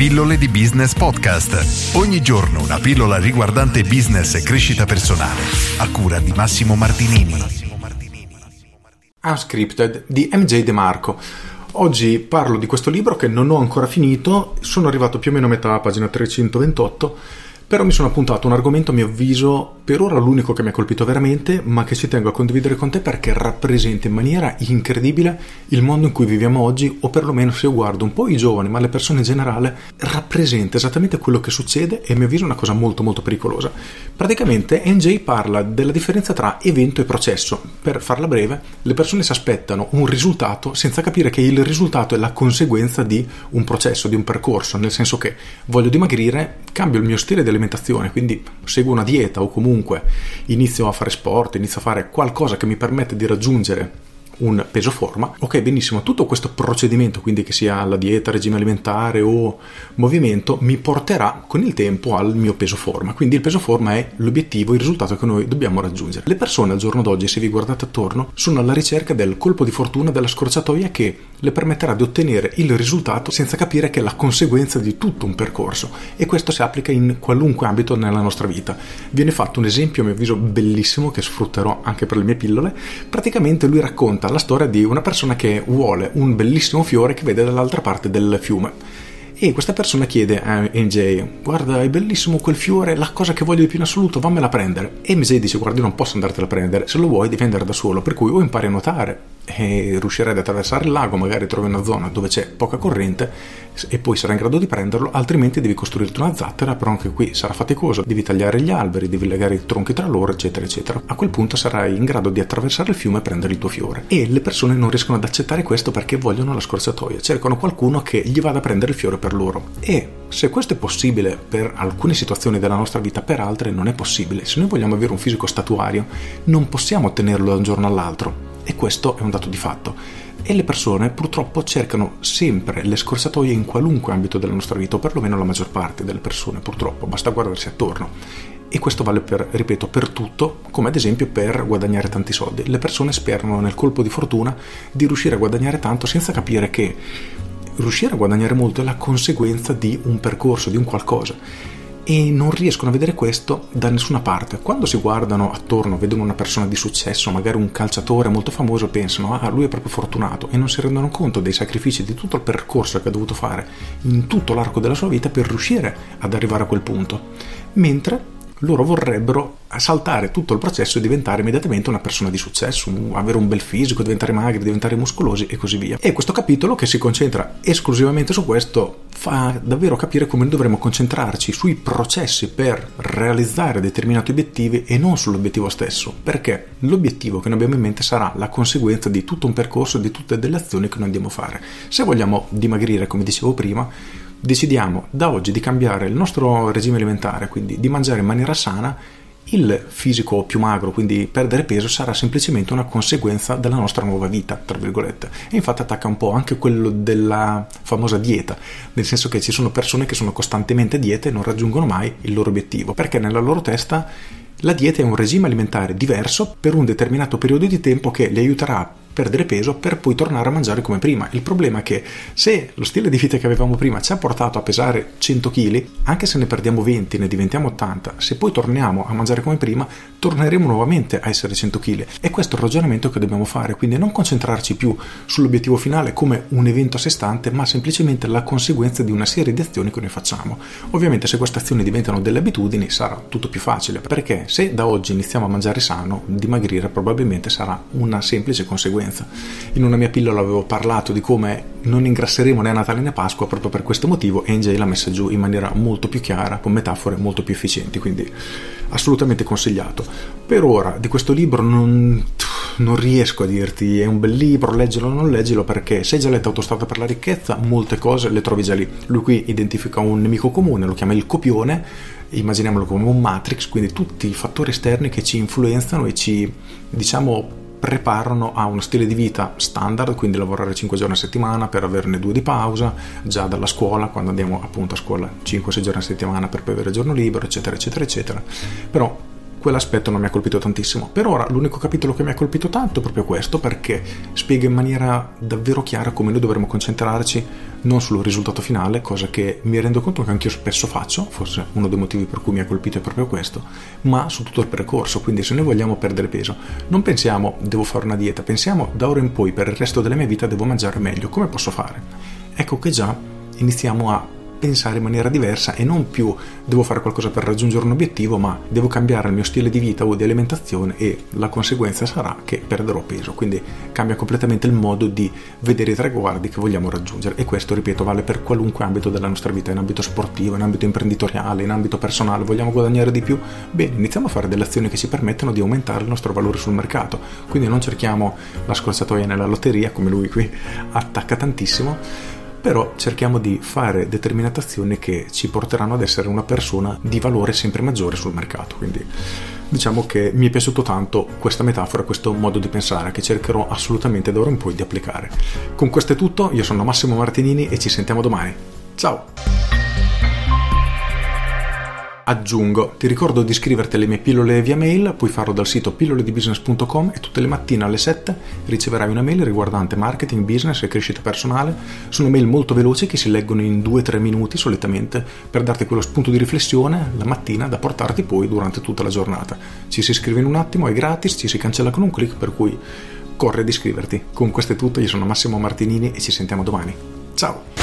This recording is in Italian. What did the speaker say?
Pillole di Business Podcast. Ogni giorno una pillola riguardante business e crescita personale. A cura di Massimo Martinini. Unscripted di MJ De Marco. Oggi parlo di questo libro che non ho ancora finito, sono arrivato più o meno a metà, pagina 328 però mi sono appuntato un argomento a mio avviso per ora l'unico che mi ha colpito veramente, ma che ci tengo a condividere con te perché rappresenta in maniera incredibile il mondo in cui viviamo oggi, o perlomeno se io guardo un po' i giovani, ma le persone in generale, rappresenta esattamente quello che succede e a mio avviso è una cosa molto molto pericolosa. Praticamente NJ parla della differenza tra evento e processo. Per farla breve, le persone si aspettano un risultato senza capire che il risultato è la conseguenza di un processo, di un percorso, nel senso che voglio dimagrire, cambio il mio stile di alimentazione, quindi seguo una dieta o comunque inizio a fare sport, inizio a fare qualcosa che mi permette di raggiungere un peso forma, ok benissimo, tutto questo procedimento, quindi che sia la dieta, regime alimentare o movimento, mi porterà con il tempo al mio peso forma, quindi il peso forma è l'obiettivo, il risultato che noi dobbiamo raggiungere. Le persone al giorno d'oggi, se vi guardate attorno, sono alla ricerca del colpo di fortuna della scorciatoia che le permetterà di ottenere il risultato senza capire che è la conseguenza di tutto un percorso e questo si applica in qualunque ambito nella nostra vita. Viene fatto un esempio a mio avviso bellissimo che sfrutterò anche per le mie pillole, praticamente lui racconta la storia di una persona che vuole un bellissimo fiore che vede dall'altra parte del fiume. E questa persona chiede a MJ: Guarda, è bellissimo quel fiore, la cosa che voglio di più in assoluto, vammela a prendere. E MJ dice: Guarda, io non posso andartela a prendere, se lo vuoi devi andare da solo, per cui o impari a nuotare e riuscirai ad attraversare il lago, magari trovi una zona dove c'è poca corrente e poi sarai in grado di prenderlo, altrimenti devi costruirti una zattera, però anche qui sarà faticoso, devi tagliare gli alberi, devi legare i tronchi tra loro, eccetera, eccetera. A quel punto sarai in grado di attraversare il fiume e prendere il tuo fiore. E le persone non riescono ad accettare questo perché vogliono la scorciatoia, cercano qualcuno che gli vada a prendere il fiore per loro. E se questo è possibile per alcune situazioni della nostra vita, per altre non è possibile. Se noi vogliamo avere un fisico statuario, non possiamo ottenerlo da un giorno all'altro e questo è un dato di fatto. E le persone purtroppo cercano sempre le scorsatoie in qualunque ambito della nostra vita, o perlomeno la maggior parte delle persone purtroppo, basta guardarsi attorno. E questo vale per, ripeto, per tutto, come ad esempio per guadagnare tanti soldi. Le persone sperano nel colpo di fortuna di riuscire a guadagnare tanto senza capire che riuscire a guadagnare molto è la conseguenza di un percorso, di un qualcosa e non riescono a vedere questo da nessuna parte. Quando si guardano attorno, vedono una persona di successo, magari un calciatore molto famoso, pensano ah lui è proprio fortunato e non si rendono conto dei sacrifici di tutto il percorso che ha dovuto fare in tutto l'arco della sua vita per riuscire ad arrivare a quel punto. Mentre loro vorrebbero saltare tutto il processo e diventare immediatamente una persona di successo, avere un bel fisico, diventare magri, diventare muscolosi e così via. E questo capitolo che si concentra esclusivamente su questo fa davvero capire come dovremmo concentrarci sui processi per realizzare determinati obiettivi e non sull'obiettivo stesso, perché l'obiettivo che noi abbiamo in mente sarà la conseguenza di tutto un percorso, di tutte delle azioni che noi andiamo a fare. Se vogliamo dimagrire, come dicevo prima, decidiamo da oggi di cambiare il nostro regime alimentare, quindi di mangiare in maniera sana, il fisico più magro, quindi perdere peso, sarà semplicemente una conseguenza della nostra nuova vita, tra virgolette. E infatti attacca un po' anche quello della famosa dieta, nel senso che ci sono persone che sono costantemente a dieta e non raggiungono mai il loro obiettivo, perché nella loro testa la dieta è un regime alimentare diverso per un determinato periodo di tempo che li aiuterà perdere peso per poi tornare a mangiare come prima. Il problema è che se lo stile di vita che avevamo prima ci ha portato a pesare 100 kg, anche se ne perdiamo 20, ne diventiamo 80, se poi torniamo a mangiare come prima, torneremo nuovamente a essere 100 kg. E questo è il ragionamento che dobbiamo fare, quindi non concentrarci più sull'obiettivo finale come un evento a sé stante, ma semplicemente la conseguenza di una serie di azioni che noi facciamo. Ovviamente se queste azioni diventano delle abitudini sarà tutto più facile, perché se da oggi iniziamo a mangiare sano, dimagrire probabilmente sarà una semplice conseguenza differenza. In una mia pillola avevo parlato di come non ingrasseremo né a Natale né a Pasqua proprio per questo motivo e NJ l'ha messa giù in maniera molto più chiara, con metafore molto più efficienti, quindi assolutamente consigliato. Per ora di questo libro non, non riesco a dirti è un bel libro, leggilo o non leggilo perché se hai già letto Autostrada per la ricchezza, molte cose le trovi già lì. Lui qui identifica un nemico comune, lo chiama il copione immaginiamolo come un matrix, quindi tutti i fattori esterni che ci influenzano e ci, diciamo, preparano a uno stile di vita standard, quindi lavorare 5 giorni a settimana per averne due di pausa, già dalla scuola, quando andiamo appunto a scuola 5-6 giorni a settimana per poi avere giorno libero, eccetera, eccetera, eccetera. Però quell'aspetto non mi ha colpito tantissimo. Per ora l'unico capitolo che mi ha colpito tanto è proprio questo, perché spiega in maniera davvero chiara come noi dovremmo concentrarci non sul risultato finale, cosa che mi rendo conto che anch'io spesso faccio, forse uno dei motivi per cui mi ha colpito è proprio questo, ma su tutto il percorso, quindi se noi vogliamo perdere peso, non pensiamo devo fare una dieta, pensiamo da ora in poi per il resto della mia vita devo mangiare meglio, come posso fare? Ecco che già iniziamo a pensare in maniera diversa e non più devo fare qualcosa per raggiungere un obiettivo, ma devo cambiare il mio stile di vita o di alimentazione e la conseguenza sarà che perderò peso. Quindi cambia completamente il modo di vedere i traguardi che vogliamo raggiungere e questo, ripeto, vale per qualunque ambito della nostra vita, in ambito sportivo, in ambito imprenditoriale, in ambito personale. Vogliamo guadagnare di più? Bene, iniziamo a fare delle azioni che ci permettono di aumentare il nostro valore sul mercato. Quindi non cerchiamo la scorciatoia nella lotteria, come lui qui attacca tantissimo però cerchiamo di fare determinate azioni che ci porteranno ad essere una persona di valore sempre maggiore sul mercato. Quindi diciamo che mi è piaciuto tanto questa metafora, questo modo di pensare che cercherò assolutamente da ora in poi di applicare. Con questo è tutto, io sono Massimo Martinini e ci sentiamo domani. Ciao! Aggiungo, ti ricordo di iscriverti alle mie pillole via mail, puoi farlo dal sito pilloledibusiness.com e tutte le mattine alle 7 riceverai una mail riguardante marketing, business e crescita personale. Sono mail molto veloci che si leggono in 2-3 minuti solitamente per darti quello spunto di riflessione la mattina da portarti poi durante tutta la giornata. Ci si iscrive in un attimo, è gratis, ci si cancella con un clic, per cui corre ad iscriverti. Con questo è tutto, io sono Massimo Martinini e ci sentiamo domani. Ciao!